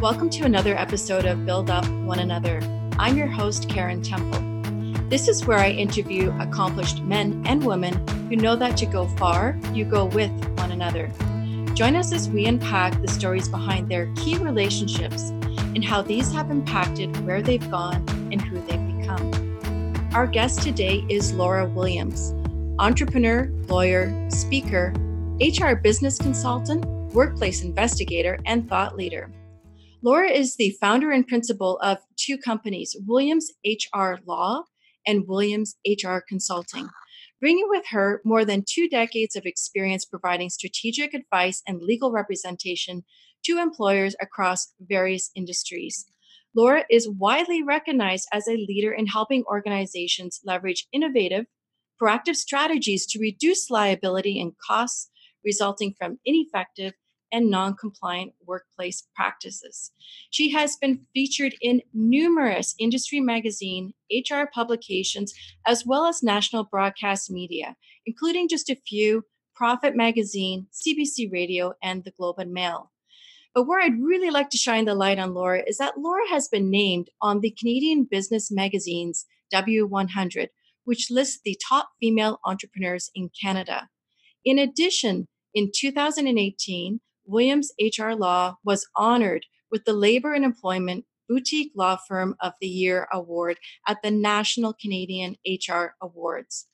Welcome to another episode of Build Up One Another. I'm your host, Karen Temple. This is where I interview accomplished men and women who know that to go far, you go with one another. Join us as we unpack the stories behind their key relationships and how these have impacted where they've gone and who they've become. Our guest today is Laura Williams, entrepreneur, lawyer, speaker, HR business consultant, workplace investigator, and thought leader. Laura is the founder and principal of two companies, Williams HR Law and Williams HR Consulting, bringing with her more than two decades of experience providing strategic advice and legal representation to employers across various industries. Laura is widely recognized as a leader in helping organizations leverage innovative, proactive strategies to reduce liability and costs resulting from ineffective and non compliant workplace practices. She has been featured in numerous industry magazine, HR publications, as well as national broadcast media, including just a few Profit Magazine, CBC Radio, and the Globe and Mail. But where I'd really like to shine the light on Laura is that Laura has been named on the Canadian Business Magazine's W100, which lists the top female entrepreneurs in Canada. In addition, in 2018, Williams HR Law was honored with the Labor and Employment Boutique Law Firm of the Year award at the National Canadian HR Awards.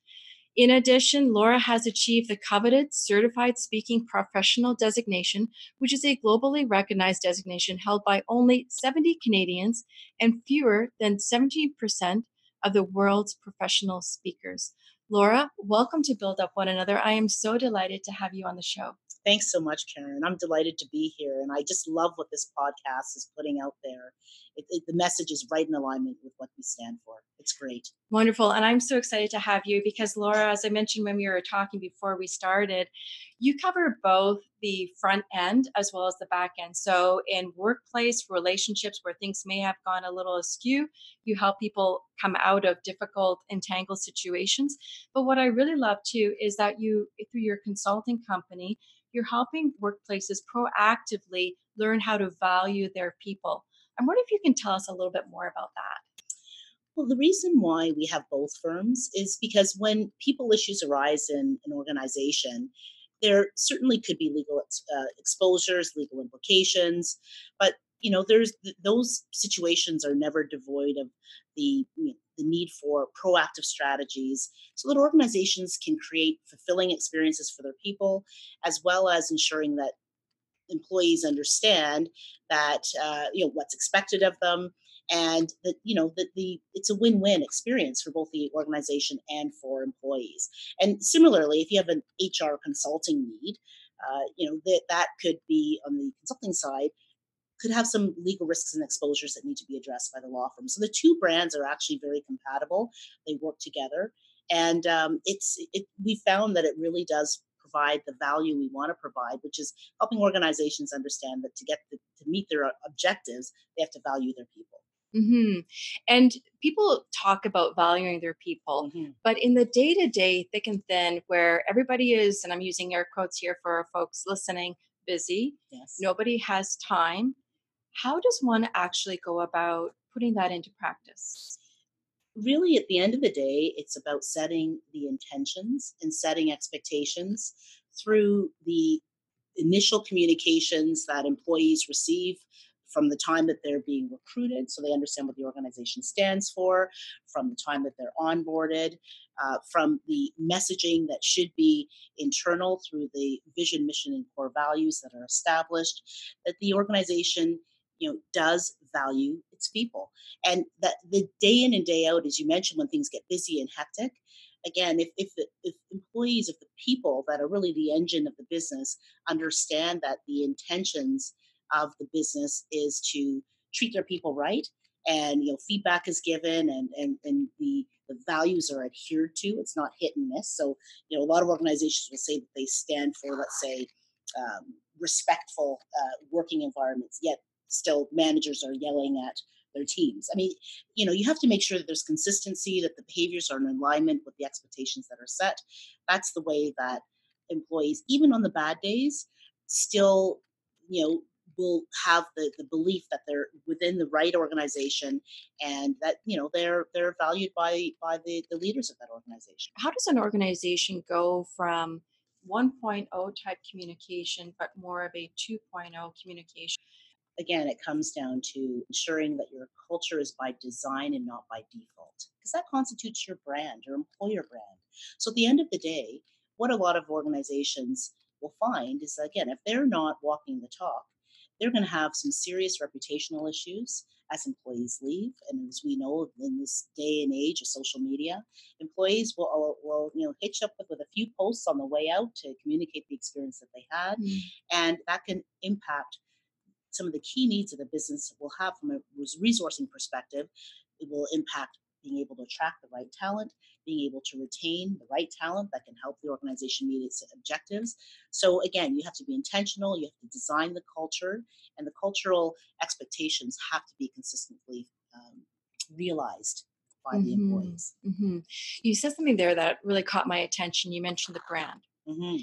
In addition, Laura has achieved the coveted Certified Speaking Professional designation, which is a globally recognized designation held by only 70 Canadians and fewer than 17% of the world's professional speakers. Laura, welcome to Build Up One Another. I am so delighted to have you on the show. Thanks so much, Karen. I'm delighted to be here, and I just love what this podcast is putting out there. It, it, the message is right in alignment with what we stand for. It's great. Wonderful. And I'm so excited to have you because, Laura, as I mentioned when we were talking before we started, you cover both the front end as well as the back end. So, in workplace relationships where things may have gone a little askew, you help people come out of difficult, entangled situations. But what I really love too is that you, through your consulting company, you're helping workplaces proactively learn how to value their people. I'm wondering if you can tell us a little bit more about that. Well, the reason why we have both firms is because when people issues arise in an organization, there certainly could be legal uh, exposures, legal implications, but you know, there's those situations are never devoid of the you know, the need for proactive strategies so that organizations can create fulfilling experiences for their people, as well as ensuring that employees understand that uh, you know what's expected of them and that you know that the it's a win-win experience for both the organization and for employees and similarly if you have an hr consulting need uh, you know that that could be on the consulting side could have some legal risks and exposures that need to be addressed by the law firm. So the two brands are actually very compatible. They work together, and um, it's it, we found that it really does provide the value we want to provide, which is helping organizations understand that to get the, to meet their objectives, they have to value their people. Mm-hmm. And people talk about valuing their people, mm-hmm. but in the day to day, thick and thin, where everybody is, and I'm using air quotes here for folks listening, busy, yes. nobody has time how does one actually go about putting that into practice? Really, at the end of the day, it's about setting the intentions and setting expectations through the initial communications that employees receive from the time that they're being recruited, so they understand what the organization stands for, from the time that they're onboarded, uh, from the messaging that should be internal through the vision, mission, and core values that are established, that the organization you know does value its people. And that the day in and day out as you mentioned when things get busy and hectic again if if, the, if employees if the people that are really the engine of the business understand that the intentions of the business is to treat their people right and you know feedback is given and and, and the the values are adhered to it's not hit and miss. So you know a lot of organizations will say that they stand for let's say um, respectful uh, working environments yet still managers are yelling at their teams. I mean, you know, you have to make sure that there's consistency, that the behaviors are in alignment with the expectations that are set. That's the way that employees, even on the bad days, still, you know, will have the, the belief that they're within the right organization and that you know they're they're valued by by the, the leaders of that organization how does an organization go from 1.0 type communication but more of a 2.0 communication again it comes down to ensuring that your culture is by design and not by default because that constitutes your brand your employer brand so at the end of the day what a lot of organizations will find is again if they're not walking the talk they're going to have some serious reputational issues as employees leave. And as we know in this day and age of social media, employees will, will you know hitch up with, with a few posts on the way out to communicate the experience that they had, mm. and that can impact some of the key needs that the business will have from a resourcing perspective. It will impact being able to attract the right talent, being able to retain the right talent that can help the organization meet its objectives. So, again, you have to be intentional, you have to design the culture, and the cultural expectations have to be consistently um, realized by mm-hmm. the employees. Mm-hmm. You said something there that really caught my attention. You mentioned the brand. Mm-hmm.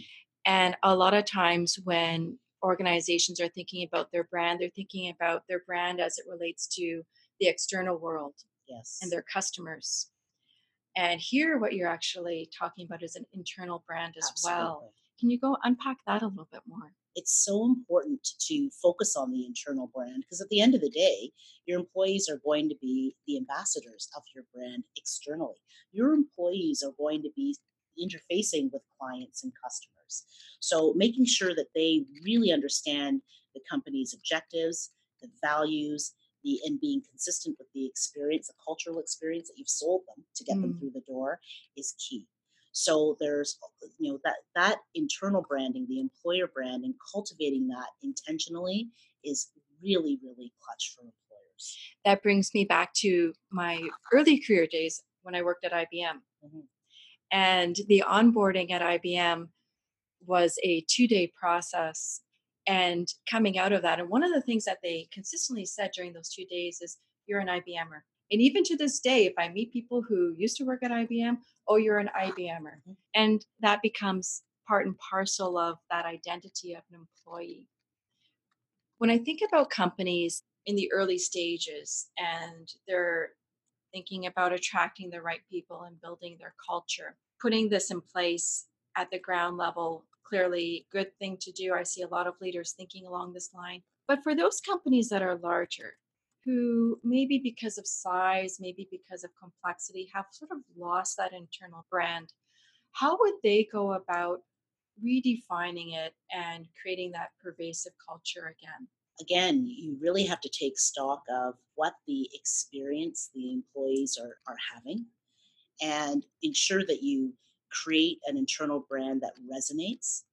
And a lot of times when organizations are thinking about their brand, they're thinking about their brand as it relates to the external world yes. and their customers. And here, what you're actually talking about is an internal brand as Absolutely. well. Can you go unpack that a little bit more? It's so important to focus on the internal brand because at the end of the day, your employees are going to be the ambassadors of your brand externally. Your employees are going to be interfacing with clients and customers. So, making sure that they really understand the company's objectives, the values, the and being consistent with the experience, the cultural experience that you've sold them to get mm. them through the door is key. So there's you know that that internal branding, the employer branding, cultivating that intentionally is really really clutch for employers. That brings me back to my early career days when I worked at IBM. Mm-hmm. And the onboarding at IBM was a two day process and coming out of that. And one of the things that they consistently said during those two days is, You're an IBMer. And even to this day, if I meet people who used to work at IBM, oh, you're an IBMer. Mm-hmm. And that becomes part and parcel of that identity of an employee. When I think about companies in the early stages and they're thinking about attracting the right people and building their culture, putting this in place at the ground level clearly good thing to do. I see a lot of leaders thinking along this line. But for those companies that are larger, who maybe because of size, maybe because of complexity, have sort of lost that internal brand, how would they go about redefining it and creating that pervasive culture again? Again, you really have to take stock of what the experience the employees are, are having and ensure that you create an internal brand that resonates,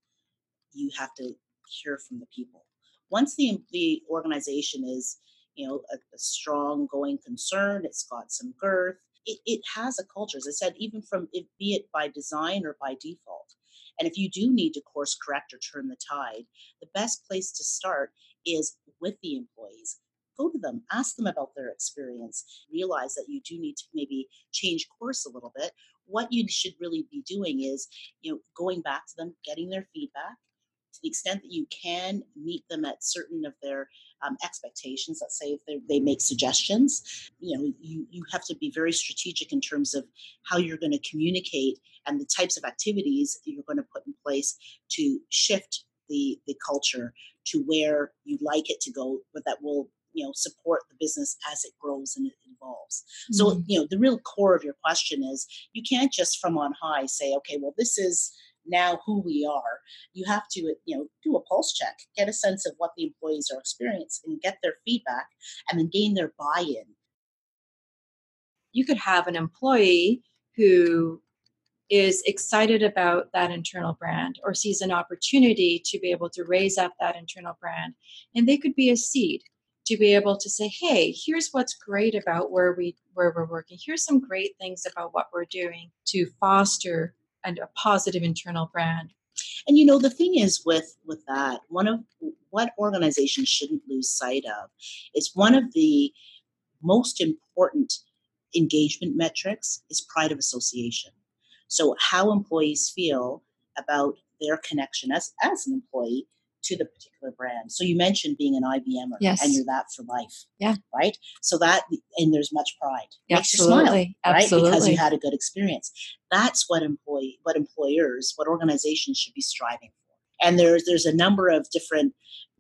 you have to hear from the people. Once the the organization is, you know, a, a strong going concern, it's got some girth. It, it has a culture, as I said, even from it, be it by design or by default. And if you do need to course correct or turn the tide, the best place to start is with the employees go to them, ask them about their experience, realize that you do need to maybe change course a little bit. What you should really be doing is, you know, going back to them, getting their feedback to the extent that you can meet them at certain of their um, expectations. Let's say if they, they make suggestions, you know, you, you have to be very strategic in terms of how you're going to communicate and the types of activities you're going to put in place to shift the the culture to where you'd like it to go, but that will you know support the business as it grows and it evolves. Mm-hmm. so you know the real core of your question is you can't just from on high say okay well this is now who we are. You have to you know do a pulse check get a sense of what the employees are experiencing get their feedback and then gain their buy-in. You could have an employee who is excited about that internal brand or sees an opportunity to be able to raise up that internal brand. And they could be a seed to be able to say hey here's what's great about where we where we're working. Here's some great things about what we're doing to foster and a positive internal brand. And you know the thing is with with that one of what organizations shouldn't lose sight of is one of the most important engagement metrics is pride of association so how employees feel about their connection as as an employee to the particular brand. So you mentioned being an IBMer Yes. and you're that for life. Yeah. Right? So that and there's much pride. Makes you Absolutely. smile, right? Because you had a good experience. That's what employee what employers, what organizations should be striving for. And there's there's a number of different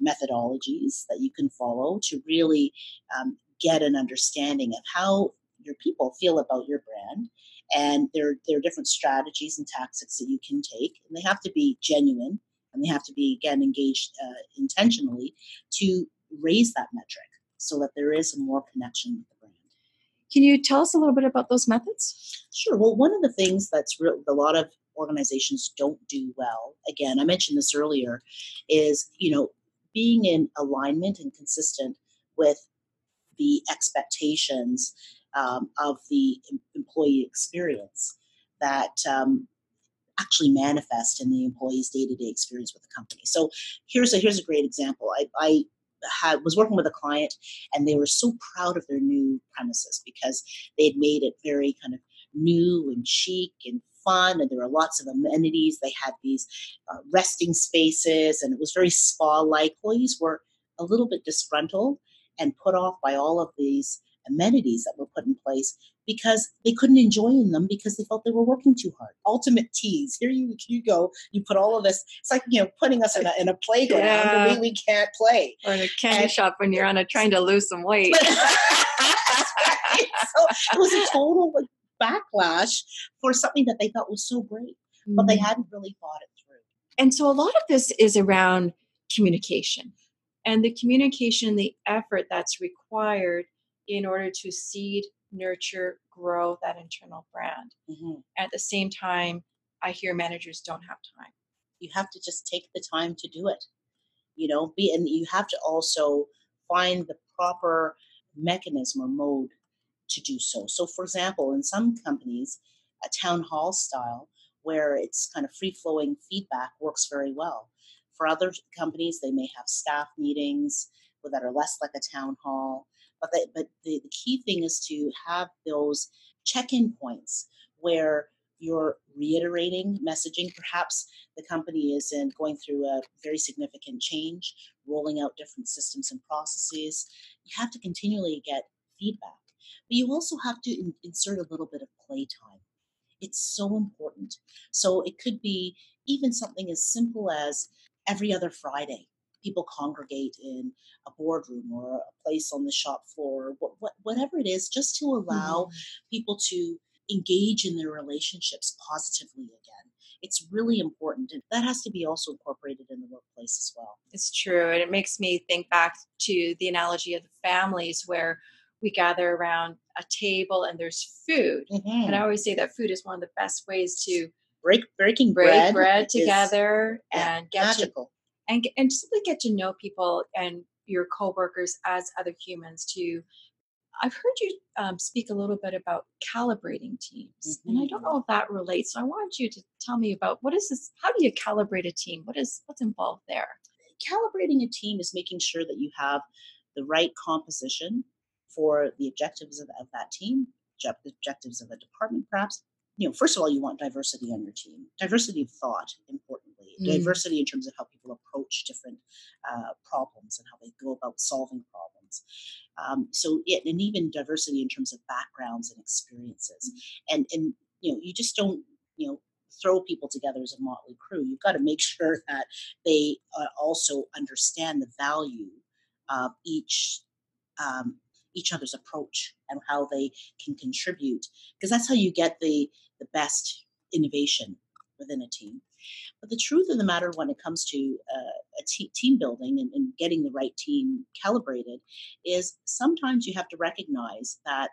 methodologies that you can follow to really um, get an understanding of how your people feel about your brand and there, there are different strategies and tactics that you can take and they have to be genuine and they have to be again engaged uh, intentionally to raise that metric so that there is more connection with the brand Can you tell us a little bit about those methods? Sure. Well, one of the things that's real, a lot of organizations don't do well, again, I mentioned this earlier, is, you know, being in alignment and consistent with the expectations um, of the employee experience that um, actually manifest in the employee's day-to-day experience with the company. So here's a here's a great example. I, I had was working with a client and they were so proud of their new premises because they had made it very kind of new and chic and fun and there were lots of amenities they had these uh, resting spaces and it was very spa like employees were a little bit disgruntled and put off by all of these amenities that were put in place because they couldn't enjoy in them because they felt they were working too hard. Ultimate tease. Here you you go. You put all of this. It's like you know putting us in a, in a playground Yeah. we, we can't play. Or in a candy And- shop when you're on a trying to lose some weight. so it was a total backlash for something that they thought was so great, but they Mm. hadn't really thought it through. And so a lot of this is around communication and the communication, the effort that's required in order to seed, nurture, grow that internal brand. Mm-hmm. At the same time, I hear managers don't have time. You have to just take the time to do it. You know, be and you have to also find the proper mechanism or mode to do so. So, for example, in some companies, a town hall style where it's kind of free flowing feedback works very well. For other companies, they may have staff meetings that are less like a town hall. But the, but the, the key thing is to have those check in points where you're reiterating messaging. Perhaps the company is in going through a very significant change, rolling out different systems and processes. You have to continually get feedback, but you also have to in- insert a little bit of playtime. It's so important. So it could be even something as simple as every other Friday, people congregate in a boardroom or a place on the shop floor, what, what, whatever it is, just to allow mm-hmm. people to engage in their relationships positively again. It's really important. And that has to be also incorporated in the workplace as well. It's true. And it makes me think back to the analogy of the families where we gather around a table and there's food. And I mm-hmm. always say that food is one of the best ways to Break, breaking break bread, together and get to magical. And and simply get to know people and your coworkers as other humans too. I've heard you um, speak a little bit about calibrating teams, and I don't Mhm. know if that relates. So I want you to tell me about what is this? How do you calibrate a team? What is what's involved there? Calibrating a team is making sure that you have the right composition for the objectives of, of that team, object- objectives of a department, perhaps. You know, first of all, you want diversity on your team, diversity of thought, importantly, Mm. diversity in terms of how people approach different uh, problems and how they go about solving problems. Um, so, it, and even diversity in terms of backgrounds and experiences, and and you know, you just don't you know throw people together as a motley crew. You've got to make sure that they uh, also understand the value of each um, each other's approach and how they can contribute because that's how you get the the best innovation within a team but the truth of the matter when it comes to uh, a te- team building and, and getting the right team calibrated is sometimes you have to recognize that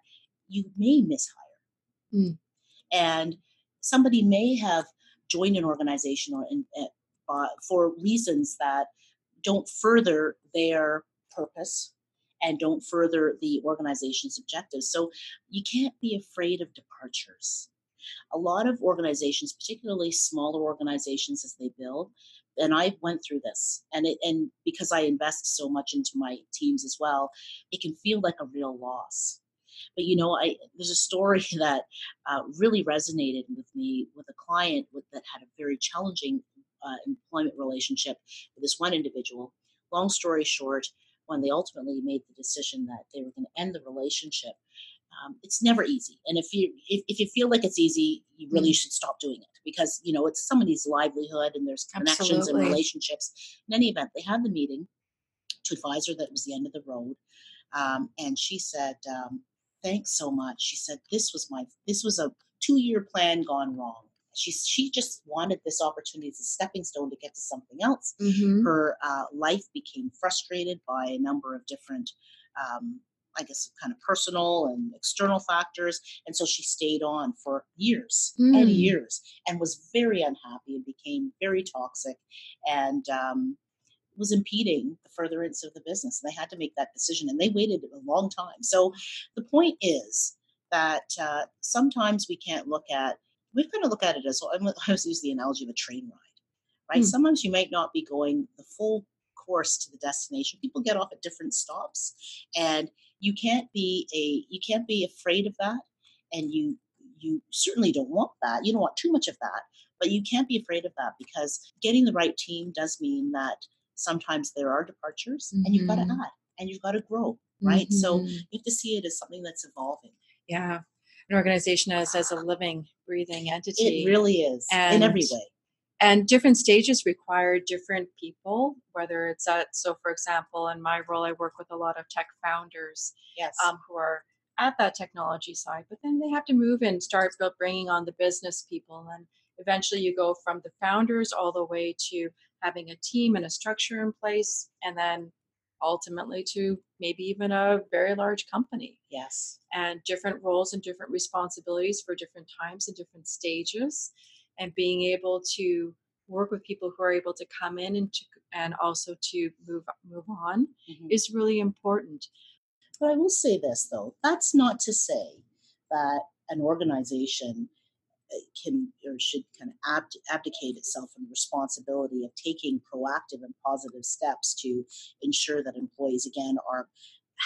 you may mishire Mm. and somebody may have joined an organization or in, uh, for reasons that don't further their purpose and don't further the organization's objectives. So you can't be afraid of departures. A lot of organizations, particularly smaller organizations as they build, and I went through this, and it and because I invest so much into my teams as well, it can feel like a real loss. But you know, I there's a story that uh, really resonated with me with a client with, that had a very challenging uh, employment relationship with this one individual. Long story short, when they ultimately made the decision that they were going to end the relationship, um, it's never easy. And if you if, if you feel like it's easy, you really mm. should stop doing it because you know it's somebody's livelihood and there's connections Absolutely. and relationships. In any event, they had the meeting to advise her that it was the end of the road, um, and she said, um, "Thanks so much." She said, "This was my this was a two year plan gone wrong." She she just wanted this opportunity as a stepping stone to get to something else. Mm-hmm. Her uh, life became frustrated by a number of different um, I guess, kind of personal and external factors. And so she stayed on for years mm. and years and was very unhappy and became very toxic and um, was impeding the furtherance of the business. And they had to make that decision and they waited a long time. So the point is that uh, sometimes we can't look at, we've got to look at it as, well. I always use the analogy of a train ride, right? Mm. Sometimes you might not be going the full course to the destination. People get off at different stops and you can't be a you can't be afraid of that and you you certainly don't want that. You don't want too much of that, but you can't be afraid of that because getting the right team does mean that sometimes there are departures mm-hmm. and you've got to add and you've got to grow, right? Mm-hmm. So you have to see it as something that's evolving. Yeah. An organization as, as a living, breathing entity. It really is and in every way and different stages require different people whether it's at so for example in my role i work with a lot of tech founders yes. um, who are at that technology side but then they have to move and start bringing on the business people and eventually you go from the founders all the way to having a team and a structure in place and then ultimately to maybe even a very large company. Yes. And different roles and different responsibilities for different times and different stages and being able to work with people who are able to come in and to, and also to move move on mm-hmm. is really important. But I will say this though, that's not to say that an organization uh, can or should kind of abd- abdicate itself from the responsibility of taking proactive and positive steps to ensure that employees again are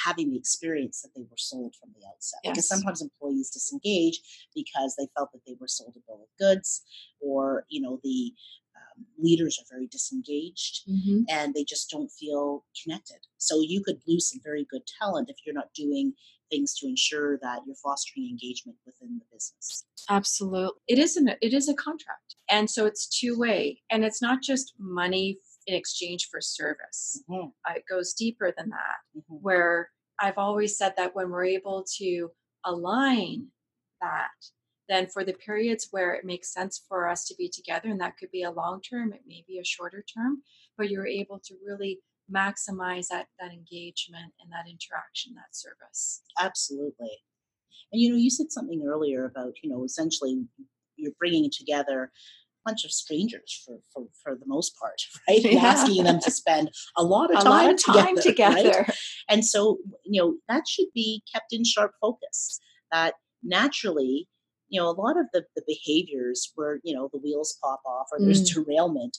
having the experience that they were sold from the outset. Yes. Because sometimes employees disengage because they felt that they were sold a bill of goods, or you know the um, leaders are very disengaged mm-hmm. and they just don't feel connected. So you could lose some very good talent if you're not doing things to ensure that you're fostering engagement within the business. Absolutely, it is an it is a contract, and so it's two way, and it's not just money in exchange for service. Mm-hmm. Uh, it goes deeper than that, mm-hmm. where I've always said that when we're able to align that, then for the periods where it makes sense for us to be together, and that could be a long term, it may be a shorter term, but you're able to really maximize that that engagement and that interaction, that service. Absolutely. And you know, you said something earlier about you know essentially you're bringing together bunch of strangers for, for, for the most part, right? Yeah. asking them to spend a lot of a time, lot of time together. together. Right? And so, you know, that should be kept in sharp focus. That naturally, you know, a lot of the, the behaviors where, you know, the wheels pop off or there's mm. derailment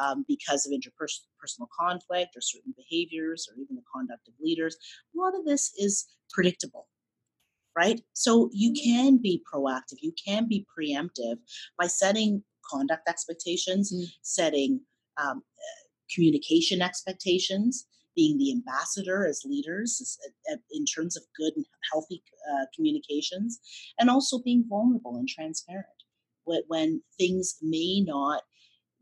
um, because of interpersonal conflict or certain behaviors or even the conduct of leaders, a lot of this is predictable right? So you mm. can be proactive, you can be preemptive by setting conduct expectations, mm. setting um, communication expectations, being the ambassador as leaders uh, in terms of good and healthy uh, communications, and also being vulnerable and transparent when things may not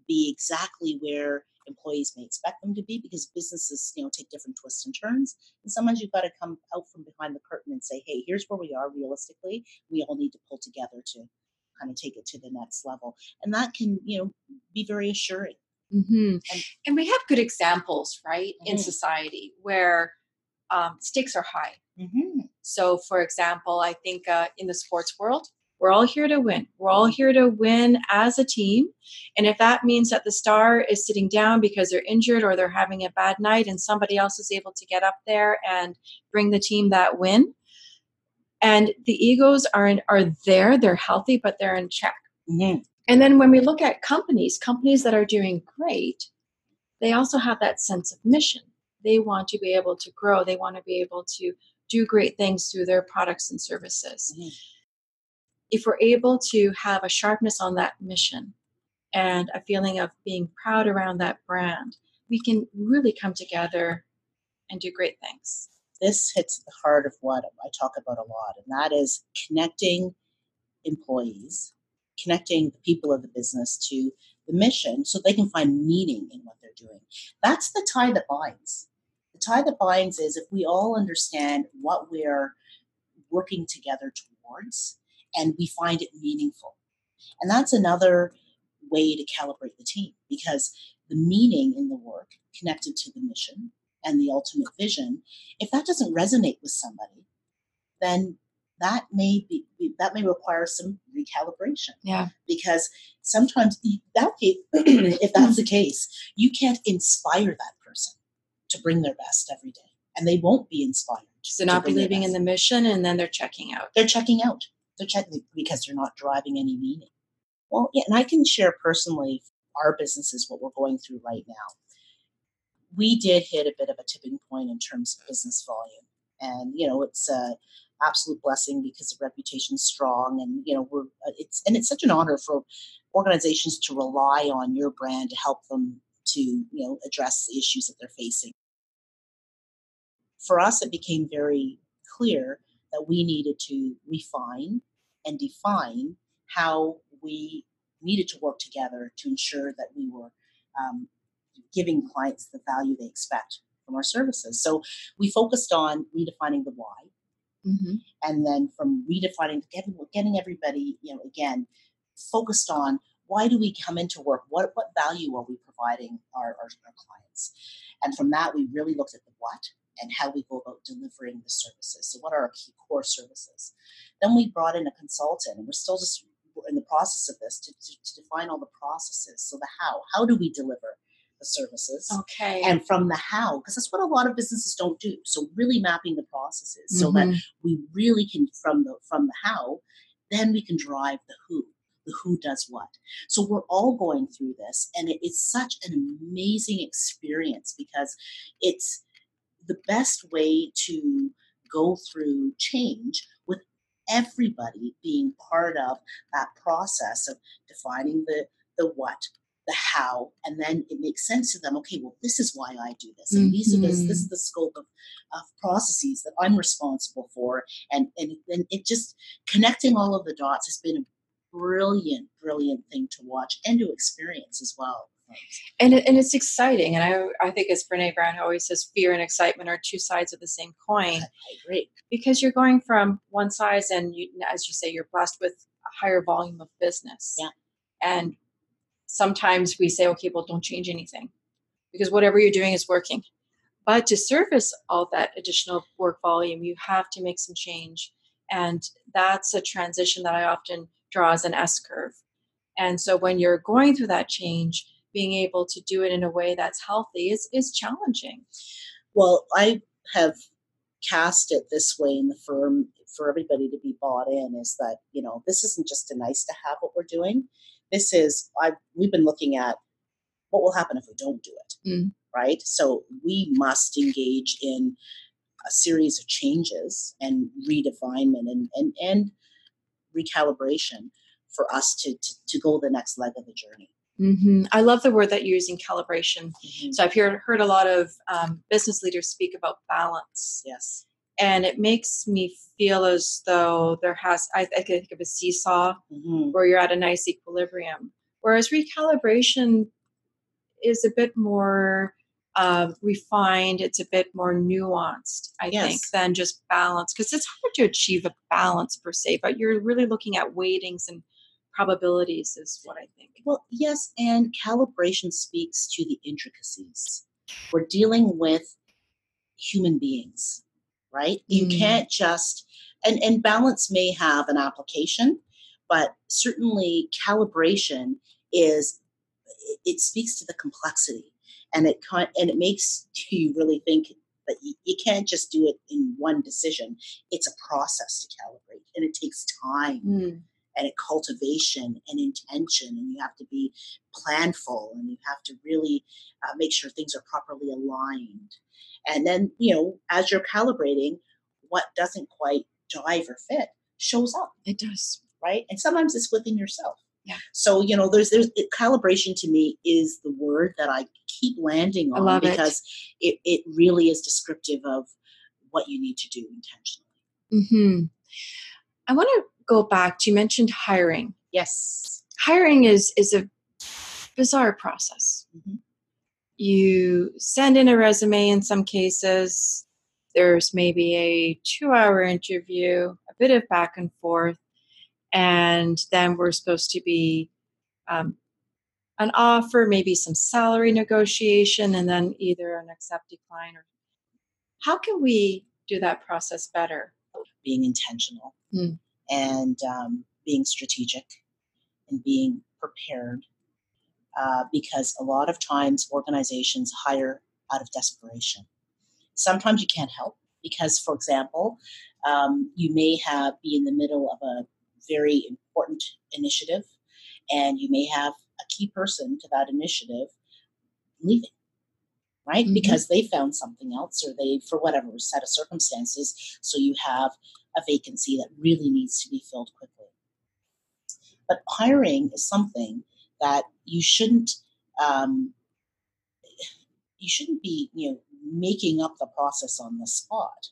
be exactly where employees may expect them to be because businesses you know take different twists and turns and sometimes you've got to come out from behind the curtain and say hey here's where we are realistically we all need to pull together to kind of take it to the next level and that can you know be very assuring mm-hmm. and, and, we have good examples right mm-hmm. in society where um, stakes are high mm-hmm. so for example i think uh, in the sports world we're all here to win. We're all here to win as a team. And if that means that the star is sitting down because they're injured or they're having a bad night and somebody else is able to get up there and bring the team that win, and the egos are in, are there they're healthy but they're in check mm-hmm. and then when we look at companies companies that are doing great they also have that sense of mission they want to be able to grow they want to be able to do great things through their products and services mm-hmm. if we're able to have a sharpness on that mission and a feeling of being proud around that brand, we can really come together and do great things. This hits the heart of what I talk about a lot, and that is connecting employees, connecting the people of the business to the mission so they can find meaning in what they're doing. That's the tie that binds. The tie that binds is if we all understand what we're working together towards and we find it meaningful. And that's another way to calibrate the team because the meaning in the work connected to the mission and the ultimate vision, if that doesn't resonate with somebody, then that may be that may require some recalibration. Yeah. Because sometimes that case, if that's the case, you can't inspire that person to bring their best every day. And they won't be inspired. So not believing in the mission and then they're checking out. They're checking out. They're checking because they're not driving any meaning. Well, yeah, and I can share personally our businesses what we're going through right now. We did hit a bit of a tipping point in terms of business volume. And, you know, it's a absolute blessing because the reputation's strong and, you know, we're, uh, it's, and it's such an honor for organizations to rely on your brand to help them to, you know, address the issues that they're facing. For us, it became very clear that we needed to refine and define how we needed to work together to ensure that we were um, giving clients the value they expect from our services. So we focused on redefining the why. Mm-hmm. And then from redefining, getting, getting everybody, you know, again, focused on why do we come into work? What, what value are we providing our, our, our clients? And from that, we really looked at the what and how we go about delivering the services. So, what are our key core services? Then we brought in a consultant, and we're still just in the process of this to, to, to define all the processes. So, the how. How do we deliver the services? Okay. And from the how, because that's what a lot of businesses don't do. So, really mapping the processes mm-hmm. so that mm-hmm. we really can, from the from the how, then we can drive the who the who does what. So we're all going through this, and it is such an amazing experience because it's the best way to go through change with everybody being part of that process of defining the the what the how and then it makes sense to them okay well this is why i do this and mm-hmm. these are the, this is mm-hmm. the scope of, of processes that i'm responsible for and and then it just connecting all of the dots has been a brilliant brilliant thing to watch and to experience as well and it, and it's exciting. And I I think as Brene Brown always says, fear and excitement are two sides of the same coin. I agree because you're going from one size, and you, as you say, you're blessed with a higher volume of business. Yeah. And sometimes we say, okay, well, don't change anything because whatever you're doing is working. But to service all that additional work volume, you have to make some change. And that's a transition that I often draw as an S curve. And so when you're going through that change, being able to do it in a way that's healthy is is challenging. Well, I have cast it this way in the firm for everybody to be bought in is that you know this isn't just a nice to have what we're doing this is i we've been looking at what will happen if we don't do it mm. right so we must engage in a series of changes and redefinement and and, and recalibration for us to, to to go the next leg of the journey Mm-hmm. I love the word that you're using, calibration. Mm-hmm. So I've heard heard a lot of um, business leaders speak about balance. Yes, and it makes me feel as though there has. I, I think of a seesaw mm-hmm. where you're at a nice equilibrium, whereas recalibration is a bit more uh, refined. It's a bit more nuanced, I yes. think, than just balance because it's hard to achieve a balance per se. But you're really looking at weightings and probabilities is what I think. Well, yes, and calibration speaks to the intricacies. We're dealing with human beings, right? You mm. can't just and and balance may have an application, but certainly calibration is it speaks to the complexity and it and it makes you really think that you, you can't just do it in one decision. It's a process to calibrate and it takes time. Mm and a cultivation and intention and you have to be planful and you have to really uh, make sure things are properly aligned and then you know as you're calibrating what doesn't quite jive or fit shows up it does right and sometimes it's within yourself Yeah. So you know, there's there's calibration to me is the word that I keep landing on love it. because it. it really is descriptive of what you need to do intentionally. Mm-hmm. I want to go back to you mentioned hiring. Yes. Hiring is is a bizarre process. Mhm. You send in a resume in some cases. There's maybe a two hour interview, a bit of back and forth, and then we're supposed to be um, an offer, maybe some salary negotiation, and then either an accept decline or how can we do that process better? Being intentional Mm. and um, being strategic and being prepared. Uh, because a lot of times organizations hire out of desperation. Sometimes you can't help because, for example, um, you may have be in the middle of a very important initiative, and you may have a key person to that initiative leaving, right? Mhm. Because they found something else, or they, for whatever set of circumstances, so you have a vacancy that really needs to be filled quickly. But hiring is something that you shouldn't um, you shouldn't be you know making up the process on the spot.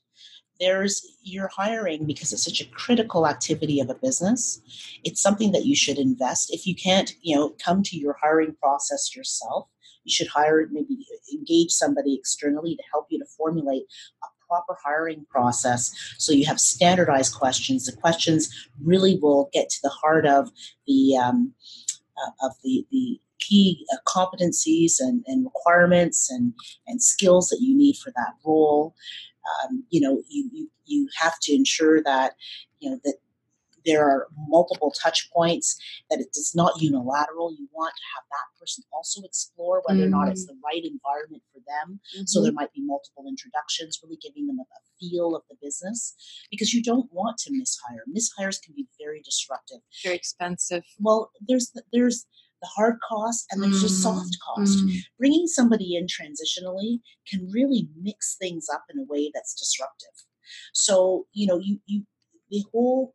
There's you're hiring because it's such a critical activity of a business. It's something that you should invest. If you can't you know come to your hiring process yourself you should hire maybe engage somebody externally to help you to formulate a proper hiring process so you have standardized questions. The questions really will get to the heart of the um, uh, of the the key uh, competencies and, and requirements and and skills that you need for that role. Um, you know you, you you have to ensure that you know that there are multiple touch points that it is not unilateral. You want to have that person also explore whether or not it's the right environment for them. So Mhm. there might be multiple introductions really giving them a, a feel of the business because you don't want to mishire. Mishires can be very disruptive. Very expensive. well there's the, there's the hard cost and there's the soft cost. Mm. bringing somebody in transitionally can really mix things up in a way that's disruptive. So you know you you the whole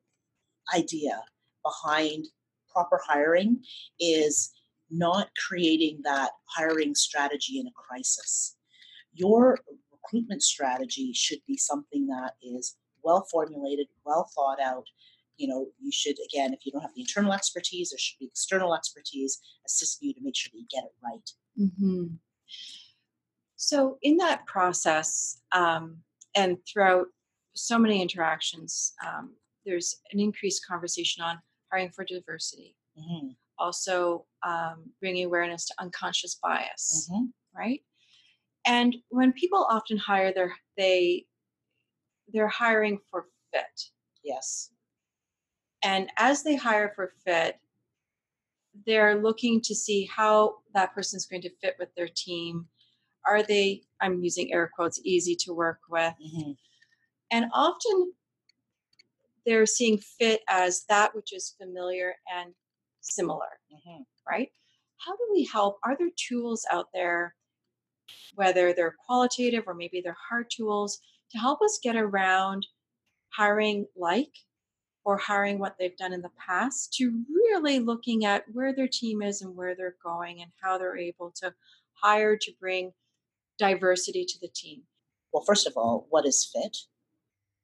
idea behind proper hiring is not creating that hiring strategy in a crisis. Your recruitment strategy should be something that is well formulated well thought out. You know you should again if you don't have the internal expertise there should be external expertise assist you to make sure that you get it right. Hmm So, in that process, um, and throughout so many interactions, um, there's an increased conversation on hiring for diversity, Mhm, also um, bringing awareness to unconscious bias, mhm. right? And when people often hire, they're they they're hiring for fit, yes and as they hire for fit, they're looking to see how that person's going to fit with their team. Are they, I'm using air quotes, easy to work with? Mhm. And often they're seeing fit as that which is familiar and similar, Mhm. right? How do we help? Are there tools out there, whether they're qualitative or maybe they're hard tools, to help us get around hiring like or hiring what they've done in the past to really looking at where their team is and where they're going and how they're able to hire to bring diversity to the team? well first of all what is fit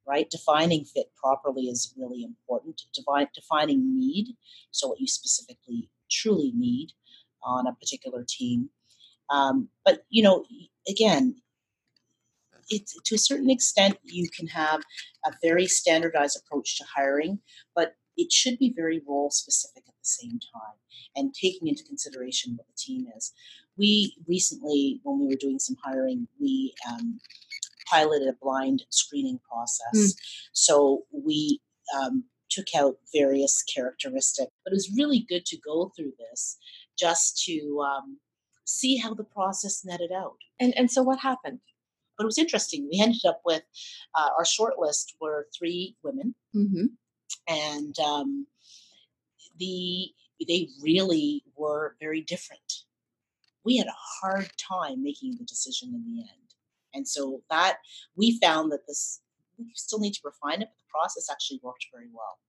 right? Defining fit properly is really important. Defi- defining need so what you specifically truly need on a particular team. Um, but you know again it's to a certain extent you can have a very standardized approach to hiring but it should be very role specific at the same time and taking into consideration what the team is. We recently when we were doing some hiring we um, piloted a blind screening process so we um, took out various characteristics but it was really good to go through this just to um, see how the process netted out And and so what happened? but it was interesting. We ended up with uh, our short list were three women, Mm-hmm. and um, the they really were very different. We had a hard time making the decision in the end, and so that we found that this we still need to refine it, but the process actually worked very well.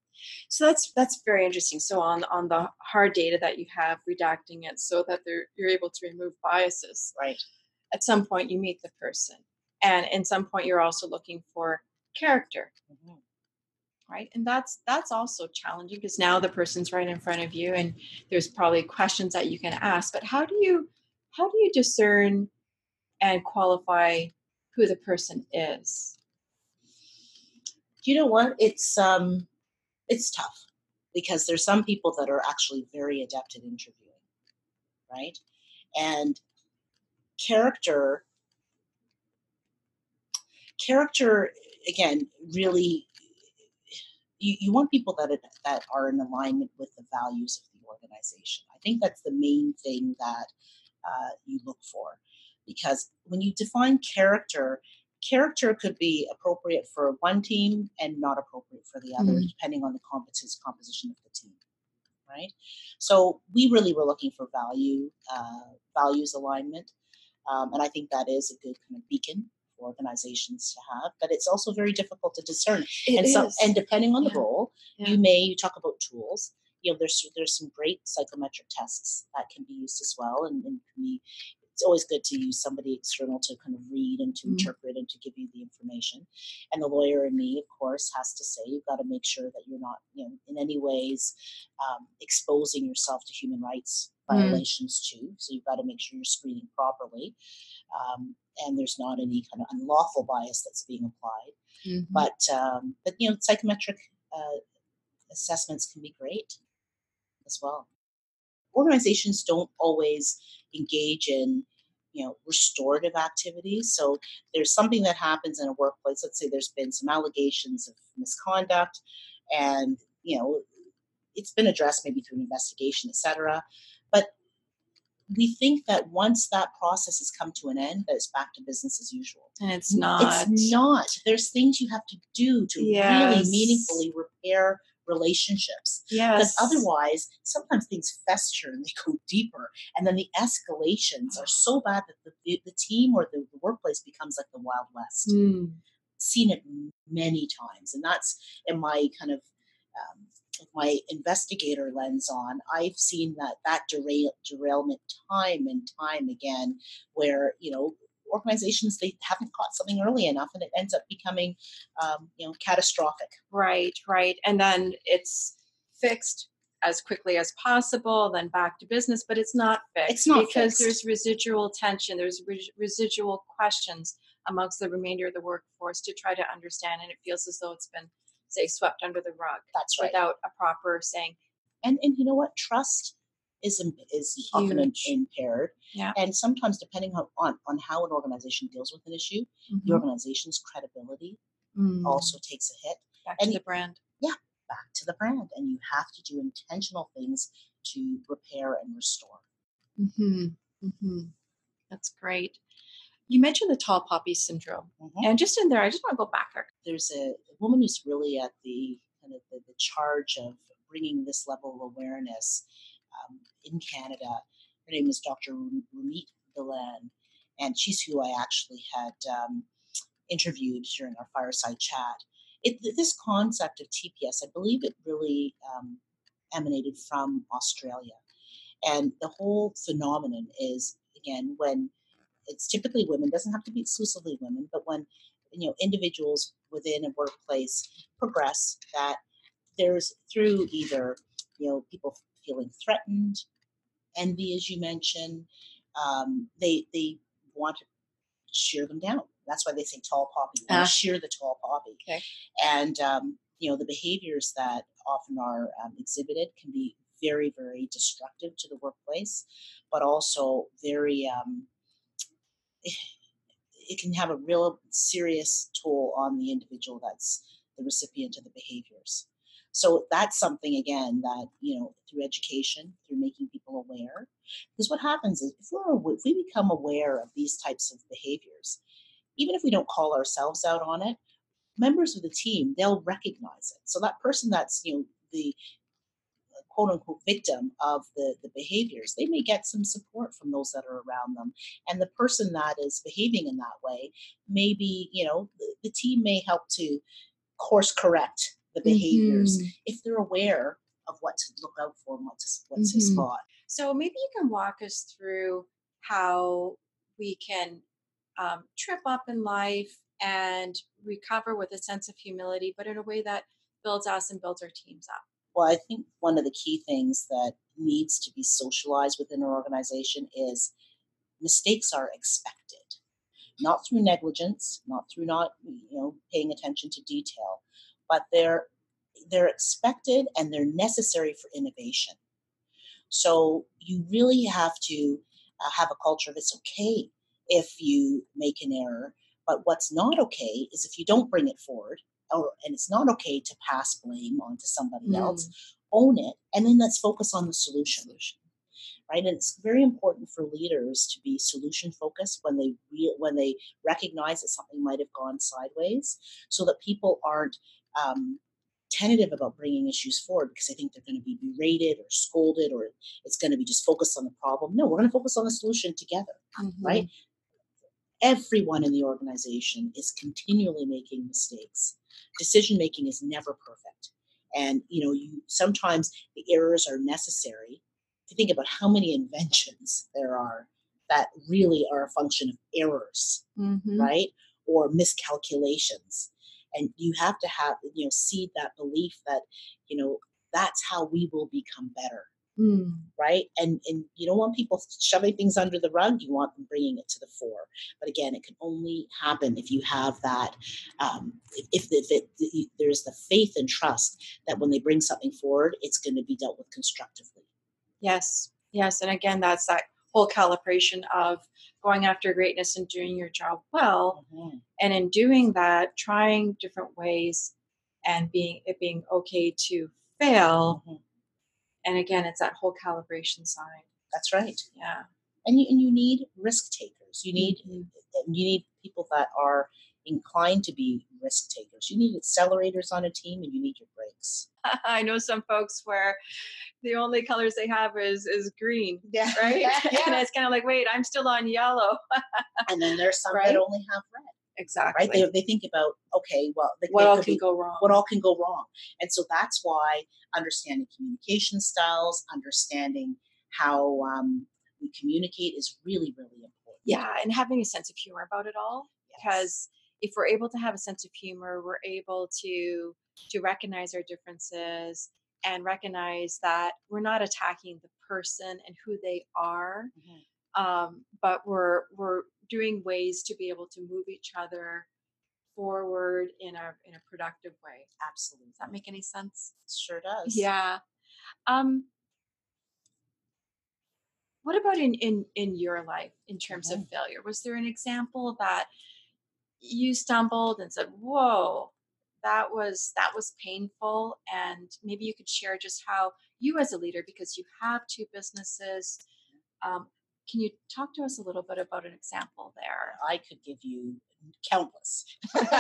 So that's that's very interesting. So on on the hard data that you have, redacting it so that they're, you're able to remove biases. Right. At some point, you meet the person, and in some point, you're also looking for character. Mhm. right and that's that's also challenging because now the person's right in front of you and there's probably questions that you can ask but how do you how do you discern and qualify who the person is. You know what? It's um it's tough because there's some people that are actually very adept at interviewing right? And character character again really you, you want people that that are in alignment with the values of the organization. I think that's the main thing that uh, you look for because when you define character character could be appropriate for one team and not appropriate for the other Mm. depending on the competence composition of the team right so we really were looking for value uh, values alignment um, and i think that is a good kind of beacon for organizations to have but it's also very difficult to discern It and so and depending on the Yeah. role Yeah. you may you talk about tools you know there's there's some great psychometric tests that can be used as well and, and can be it's always good to use somebody external to kind of read and to Mhm. interpret and to give you the information and the lawyer in me of course has to say you've got to make sure that you're not you know in any ways um, exposing yourself to human rights Mm. violations too so you've got to make sure you're screening properly um, and there's not any kind of unlawful bias that's being applied Mhm. but um, but you know psychometric uh, assessments can be great as well organizations don't always engage in you know restorative activities so there's something that happens in a workplace let's say there's been some allegations of misconduct and you know it's been addressed maybe through an investigation etc but we think that once that process has come to an end that it's back to business as usual and it's not it's not. There's things you have to do to Yes. really meaningfully repair relationships. Because otherwise, sometimes things fester and they go deeper. And then the escalations are so bad that the, the, the team or the, the workplace becomes like the Wild West. Mm. Seen it many times. And that's in my kind of um, with my investigator lens on, I've seen that that derail, derailment time and time again, where you know organizations they haven't caught something early enough, and it ends up becoming um, you know catastrophic. Right, right. And then it's fixed as quickly as possible, then back to business, but it's not fixed It's not because fixed. there's residual tension, there's re- residual questions amongst the remainder of the workforce to try to understand, and it feels as though it's been, say, swept under the rug That's right. without a proper saying, and and you know what trust is is often Huge. impaired Yeah. and sometimes depending on, on on how an organization deals with an issue the organization's credibility Mm. also takes a hit back and to the brand. Yeah, back to the brand and you have to do intentional things to repair and restore hmm hmm That's great. You mentioned the tall poppy syndrome, Mhm. and just in there, I just want to go back there. there's a, a woman who's really at the kind of the, the charge of bringing this level of awareness um, in Canada. Her name is Dr. Rumeet Billan, and she's who I actually had um, interviewed during our fireside chat. It, this concept of TPS, I believe it really um, emanated from Australia. And the whole phenomenon is, again, when it's typically women, doesn't have to be exclusively women, but when you know individuals within a workplace progress that there's through either you know people feeling threatened envy as you mentioned um, they they want to shear them down that's why they say tall poppy Ah. shear the tall poppy Okay. and um, you know the behaviors that often are um, exhibited can be very very destructive to the workplace but also very um, it can have a real serious toll on the individual that's the recipient of the behaviors. So that's something again that you know through education, through making people aware, because what happens is if we're if we become aware of these types of behaviors, even if we don't call ourselves out on it, members of the team they'll recognize it. So that person that's you know the uh, quote unquote victim of the, the behaviors, they may get some support from those that are around them. And the person that is behaving in that way, maybe, you know, the, the team may help to course correct the behaviors Mhm. if they're aware of what to look out for and what to what to Mhm. spot. So maybe you can walk us through how we can um, trip up in life and recover with a sense of humility, but in a way that builds us and builds our teams up. Well, I think one of the key things that needs to be socialized within an organization is mistakes are expected, not through negligence, not through not you know paying attention to detail, but they're they're expected and they're necessary for innovation. So you really have to uh, have a culture of it's okay if you make an error, but what's not okay is if you don't bring it forward, or and it's not okay to pass blame onto somebody else. Own it, and then let's focus on the solution. Right, and it's very important for leaders to be solution focused when they re- when they recognize that something might have gone sideways, so that people aren't um, tentative about bringing issues forward because I think they're going to be berated or scolded or it's going to be just focused on the problem. No, we're going to focus on the solution together, Mhm. right? Everyone in the organization is continually making mistakes. Decision making is never perfect. And you know, you sometimes the errors are necessary. You think about how many inventions there are that really are a function of errors, Mhm. right? Or miscalculations. And you have to have, you know, seed that belief that, you know, that's how we will become better, Mm. right? And and you don't want people shoving things under the rug. You want them bringing it to the fore. But again, it can only happen if you have that, um, if, if, if it, the- there's the faith and trust that when they bring something forward, it's going to be dealt with constructively. Yes, yes. And again, that's that whole calibration of going after greatness and doing your job well. Mhm. And in doing that, trying different ways and being it being okay to fail. Mhm. And again, it's that whole calibration side. That's right. Yeah. And you and you need risk takers. You need Mhm. you need people that are inclined to be risk takers. You need accelerators on a team and you need your brakes. I know some folks where the only colors they have is is green, Yeah. right? and Yeah. it's kind of like, wait, I'm still on yellow. and then there's some Right? that only have red. Exactly. Right? They, they think about, okay, well, they, what they all can be- go wrong? what all can go wrong. And so that's why understanding communication styles, understanding how um, we communicate is really, really important. yeah, and having a sense of humor about it all. Yes. because if we're able to have a sense of humor we're able to to recognize our differences and recognize that we're not attacking the person and who they are Mhm. um, but we're we're doing ways to be able to move each other forward in a in a productive way Absolutely. does that make any sense sure does. yeah um what about in in in your life in terms of failure was there an example that you stumbled and said whoa that was that was painful and maybe you could share just how you as a leader because you have two businesses um, can you talk to us a little bit about an example there I could give you countless. right?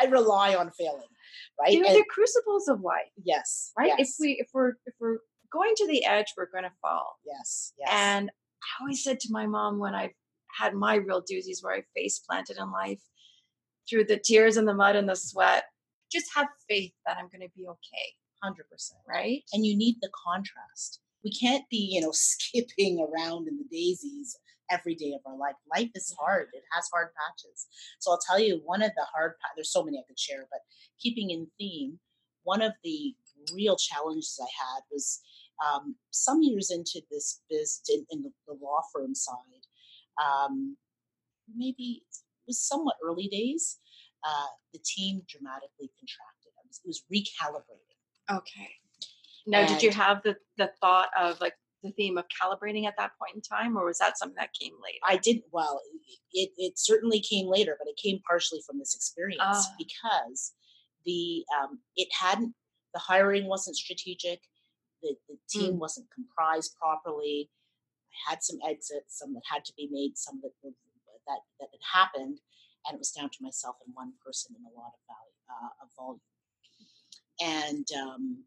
I rely on failing. Right? they're, And- they're crucibles of life yes. right if we if we're if we're going to the edge we're going to fall Yes. Yes. And I always said to my mom when I had my real doozies where I face planted in life through the tears and the mud and the sweat, just have faith that I'm going to be okay. hundred percent. Right? and you need the contrast. We can't be, you know, skipping around in the daisies every day of our life. Life is hard. It has hard patches. So I'll tell you one of the hard pa- there's so many I could share, but keeping in theme, one of the real challenges I had was um, some years into this biz in, in the, the law firm side, um, maybe it was somewhat early days. Uh, the team dramatically contracted. It was, it was recalibrating. Okay. Now, did you have the, the thought of like the theme of calibrating at that point in time, or was that something that came later? I didn't. well. It it certainly came later, but it came partially from this experience Ah. because the um, it hadn't the hiring wasn't strategic, the the team wasn't comprised properly. Had some exits, some that had to be made, some that were, that that had happened, and it was down to myself and one person in a lot of value uh, of volume. And um,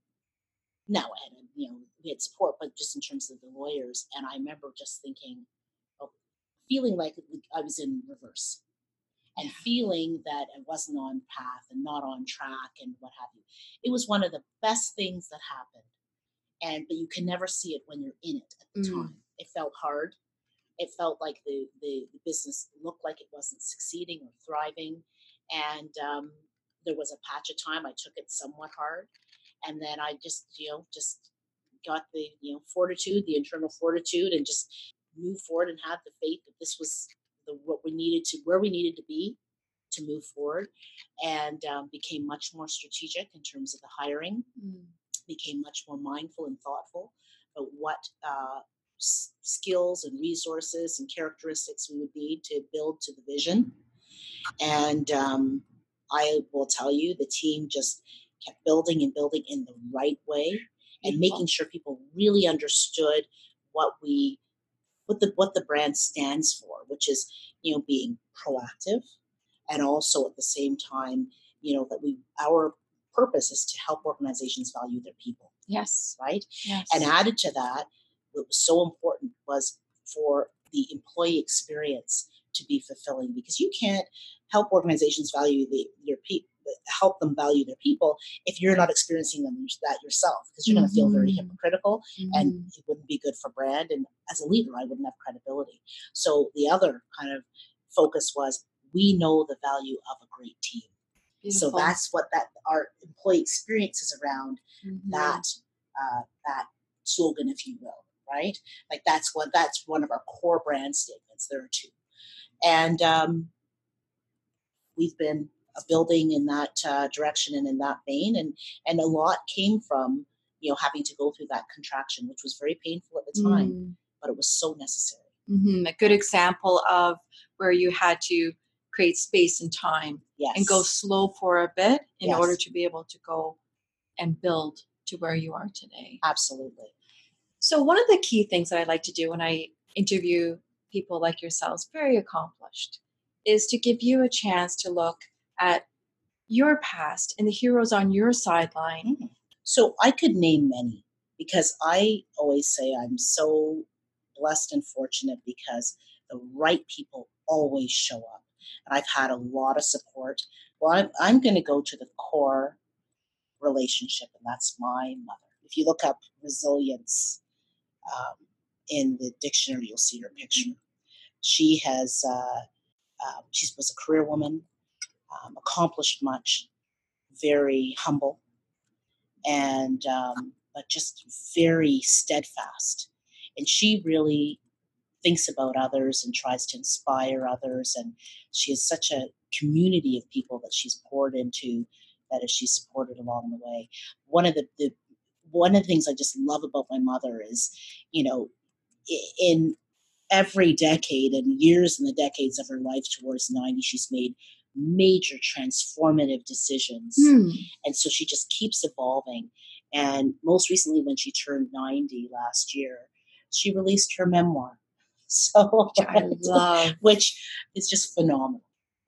now I had, you know, we had support, but just in terms of the lawyers. And I remember just thinking, oh, feeling like I was in reverse. and feeling that I wasn't on path and not on track and what have you. It was one of the best things that happened. And but you can never see it when you're in it at the Mm. time. It felt hard. It felt like the, the the business looked like it wasn't succeeding or thriving. And um, there was a patch of time I took it somewhat hard. And then I just, you know, just got the, you know, fortitude, the internal fortitude and just move forward and have the faith that this was the what we needed to where we needed to be to move forward and um, became much more strategic in terms of the hiring Mm. became much more mindful and thoughtful about what uh, s- skills and resources and characteristics we would need to build to the vision. And um, I will tell you, the team just kept building and building in the right way and making sure people really understood what we what the what the brand stands for, which is you know being proactive and also at the same time you know that we our purpose is to help organizations value their people Yes. right Yes. and added to that what was so important was for the employee experience to be fulfilling because you can't help organizations value the, your people help them value their people if you're not experiencing them that yourself because you're going to feel very Mhm. hypocritical and Mhm. it wouldn't be good for brand and as a leader i wouldn't have credibility so the other kind of focus was we know the value of a great team so that's what that our employee experience is around Mhm. that uh, that slogan if you will right like that's what that's one of our core brand statements there are two and um, we've been uh, building in that uh, direction and in that vein and and a lot came from you know having to go through that contraction which was very painful at the time Mm. but it was so necessary Mhm. A good example of where you had to create space and time yes and go slow for a bit in order to be able to go and build to where you are today. absolutely So, one of the key things that I like to do when I interview people like yourselves, very accomplished, is to give you a chance to look at your past and the heroes on your sideline. Mm. So I could name many because I always say I'm so blessed and fortunate because the right people always show up. And I've had a lot of support. Well, I'm, I'm going to go to the core relationship, and that's my mother. If you look up resilience um, in the dictionary, you'll see her picture. She has, uh, um, she was a career woman, um, accomplished much, very humble, and um, but just very steadfast. And she really thinks about others and tries to inspire others. And she has such a community of people that she's poured into that as she's supported along the way. One of the, the one of the things I just love about my mother is, you know, in every decade and years in the decades of her life towards 90, she's made major transformative decisions. Hmm. and so she just keeps evolving. And most recently when she turned 90 last year she released her memoir. So Which I love. which is just phenomenal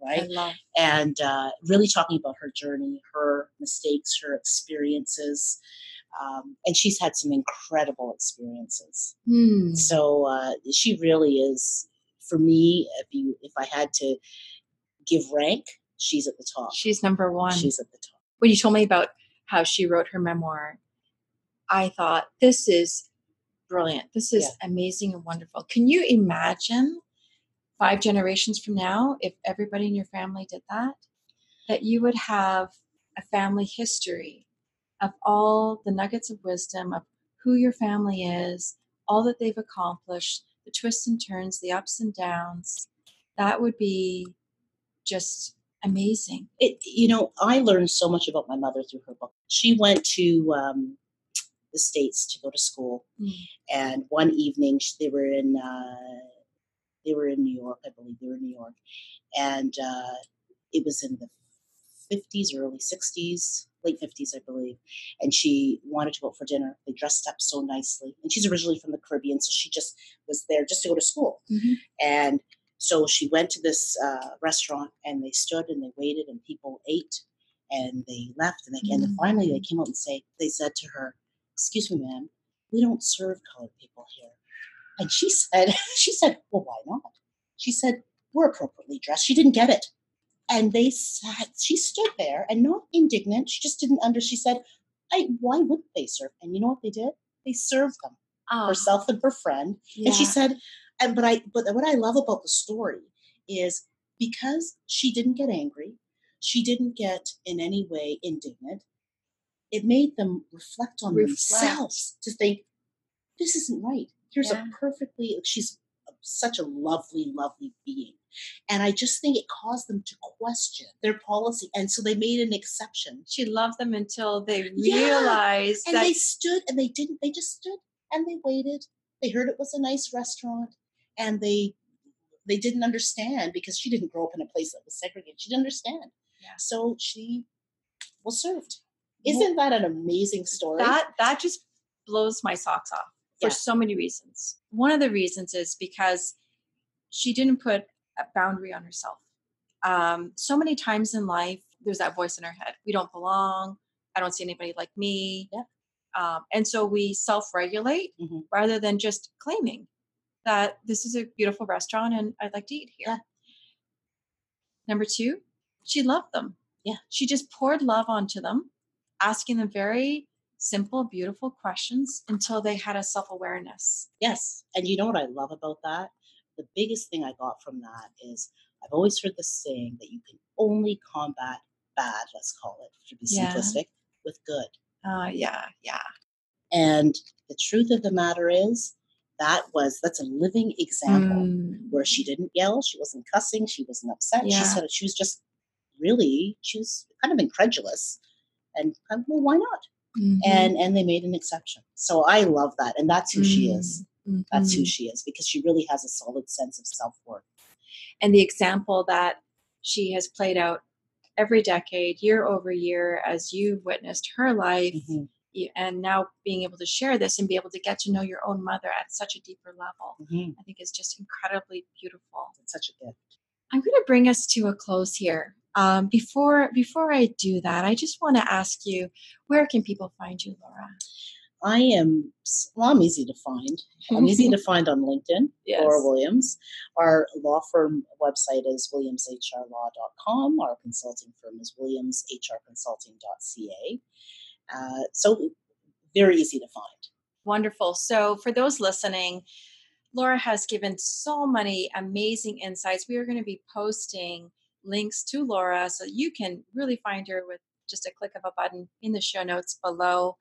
I right? and uh, really talking about her journey her mistakes her experiences um, and she's had some incredible experiences Hmm. so uh, she really is for me if you if i had to give rank she's at the top She's number one. she's at the top when you told me about how she wrote her memoir, I thought, this is brilliant. This is amazing and wonderful. Can you imagine five generations from now if everybody in your family did that? That you would have a family history of all the nuggets of wisdom of who your family is, all that they've accomplished, the twists and turns, the ups and downs. That would be just amazing. it you know i learned so much about my mother through her book she went to um, the states to go to school Mm. and one evening they were in uh, they were in new york i believe they were in new york and uh, it was in the 50s early 60s late 50s i believe and she wanted to go out for dinner. They dressed up so nicely and she's originally from the caribbean so she just was there just to go to school. Mhm. and so she went to this uh, restaurant and they stood and they waited and people ate and they left and, they, and then finally they came out and say they said to her excuse me ma'am we don't serve colored people here. And she said she said well why not? She said we're appropriately dressed. She didn't get it And they sat, she stood there and not indignant. She just didn't under, she said, I, why would they serve? And you know what they did? They served them, Oh, herself and her friend. yeah. And she said, and but I but what I love about the story is because she didn't get angry, she didn't get in any way indignant. It made them reflect on Reflect. themselves to think, this isn't right. Here's Yeah. a perfectly she's such a lovely, lovely being. And I just think it caused them to question their policy. And so they made an exception. she loved them until they Yeah. realized And that they stood and they didn't, they just stood and they waited. They heard it was a nice restaurant and they they didn't understand because she didn't grow up in a place that was segregated. She didn't understand. Yeah. So she was served. Isn't that an amazing story? that that just blows my socks off for Yeah. so many reasons. One of the reasons is because she didn't put a boundary on herself. Um, so many times in life, there's that voice in our head: we don't belong. I don't see anybody like me. Yeah. Um, and so we self-regulate Mhm. rather than just claiming that this is a beautiful restaurant and I'd like to eat here. Yeah. Number two, she loved them. Yeah. She just poured love onto them, asking them very simple, beautiful questions until they had a self awareness. Yes. And you know what I love about that? The biggest thing I got from that is I've always heard this saying that you can only combat bad, let's call it, to be Yeah. simplistic, with good. Uh, yeah, yeah. And the truth of the matter is that was that's a living example Mm, where she didn't yell, she wasn't cussing, she wasn't upset. Yeah. She said she was just really she was kind of incredulous and kind of, well, why not? mhm, And and they made an exception. So I love that. And that's who she is. Mm, That's who mhm. she is because she really has a solid sense of self worth. And the example that she has played out every decade, year over year, as you've witnessed her life, Mhm, and now being able to share this and be able to get to know your own mother at such a deeper level, mhm. I think is just incredibly beautiful. It's such a gift. I'm going to bring us to a close here. Um, before before I do that, I just want to ask you, where can people find you, Laura? I am well, I'm easy to find. I'm easy to find on LinkedIn. Yes. Laura Williams. Our law firm website is williamshrlaw.com. Our consulting firm is williamshrconsulting.ca. Uh, so very easy to find. Wonderful. So, for those listening, Laura has given so many amazing insights. We are going to be posting links to Laura so you can really find her with just a click of a button in the show notes below.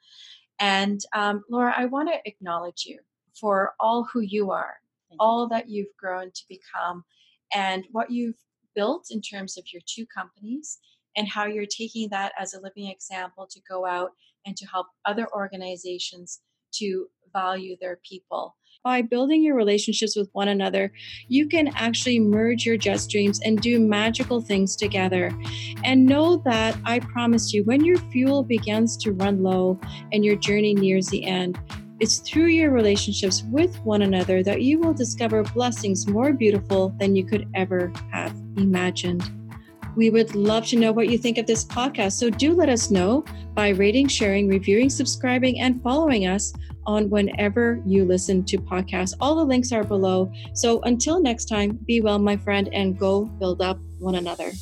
And um, Laura, I want to acknowledge you for all who you are, Thank you. all that you've grown to become, and what you've built in terms of your two companies, and how you're taking that as a living example to go out and to help other organizations to value their people. By building your relationships with one another, you can actually merge your jet streams and do magical things together. And know that I promise you, when your fuel begins to run low and your journey nears the end, it's through your relationships with one another that you will discover blessings more beautiful than you could ever have imagined. We would love to know what you think of this podcast, so do let us know by rating, sharing, reviewing, subscribing, and following us on whenever you listen to podcasts. All the links are below. So until next time, be well, my friend, and go build up one another.